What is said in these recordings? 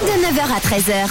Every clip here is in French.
De 9h à 13h,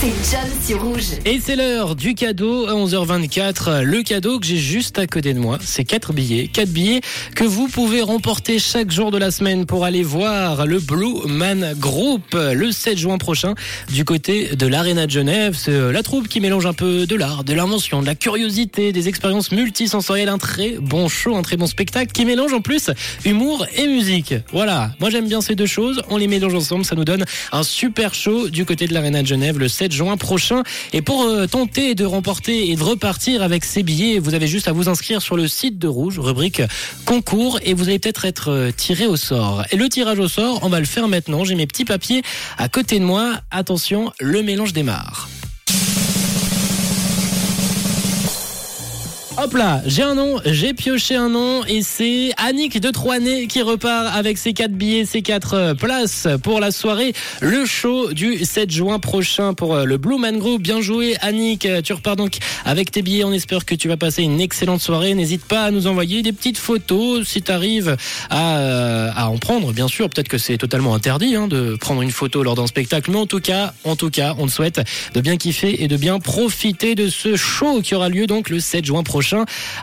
c'est John sur Rouge. Et c'est l'heure du cadeau à 11h24. Le cadeau que j'ai juste à côté de moi, c'est quatre billets. Quatre billets que vous pouvez remporter chaque jour de la semaine pour aller voir le Blue Man Group le 7 juin prochain du côté de l'Arena de Genève. C'est euh, la troupe qui mélange un peu de l'art, de l'invention, de la curiosité, des expériences multisensorielles. Un très bon show, un très bon spectacle qui mélange en plus humour et musique. Voilà. Moi j'aime bien ces deux choses. On les mélange ensemble. Ça nous donne un super show du côté de l'Arena de Genève le 7 juin prochain. Et pour euh, tenter de remporter et de repartir avec ces billets, vous avez juste à vous inscrire sur le site de Rouge, rubrique concours, et vous allez peut-être être euh, tiré au sort. Et le tirage au sort, on va le faire maintenant. J'ai mes petits papiers à côté de moi. Attention, le mélange démarre. Hop là, j'ai un nom, j'ai pioché un nom et c'est Annick de Troinet qui repart avec ses quatre billets, ses quatre euh, places pour la soirée, le show du 7 juin prochain pour euh, le Blue Man Group. Bien joué Annick, tu repars donc avec tes billets, on espère que tu vas passer une excellente soirée. N'hésite pas à nous envoyer des petites photos si tu arrives à, euh, à en prendre, bien sûr. Peut-être que c'est totalement interdit hein, de prendre une photo lors d'un spectacle, mais en tout cas, en tout cas, on te souhaite de bien kiffer et de bien profiter de ce show qui aura lieu donc le 7 juin prochain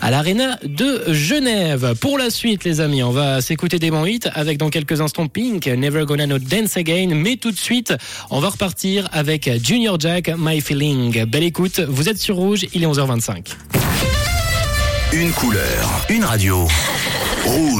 à l'Arena de Genève. Pour la suite, les amis, on va s'écouter des bons avec dans quelques instants Pink, Never Gonna Not Dance Again. Mais tout de suite, on va repartir avec Junior Jack, My Feeling. Belle écoute, vous êtes sur Rouge, il est 11h25. Une couleur, une radio. Rouge.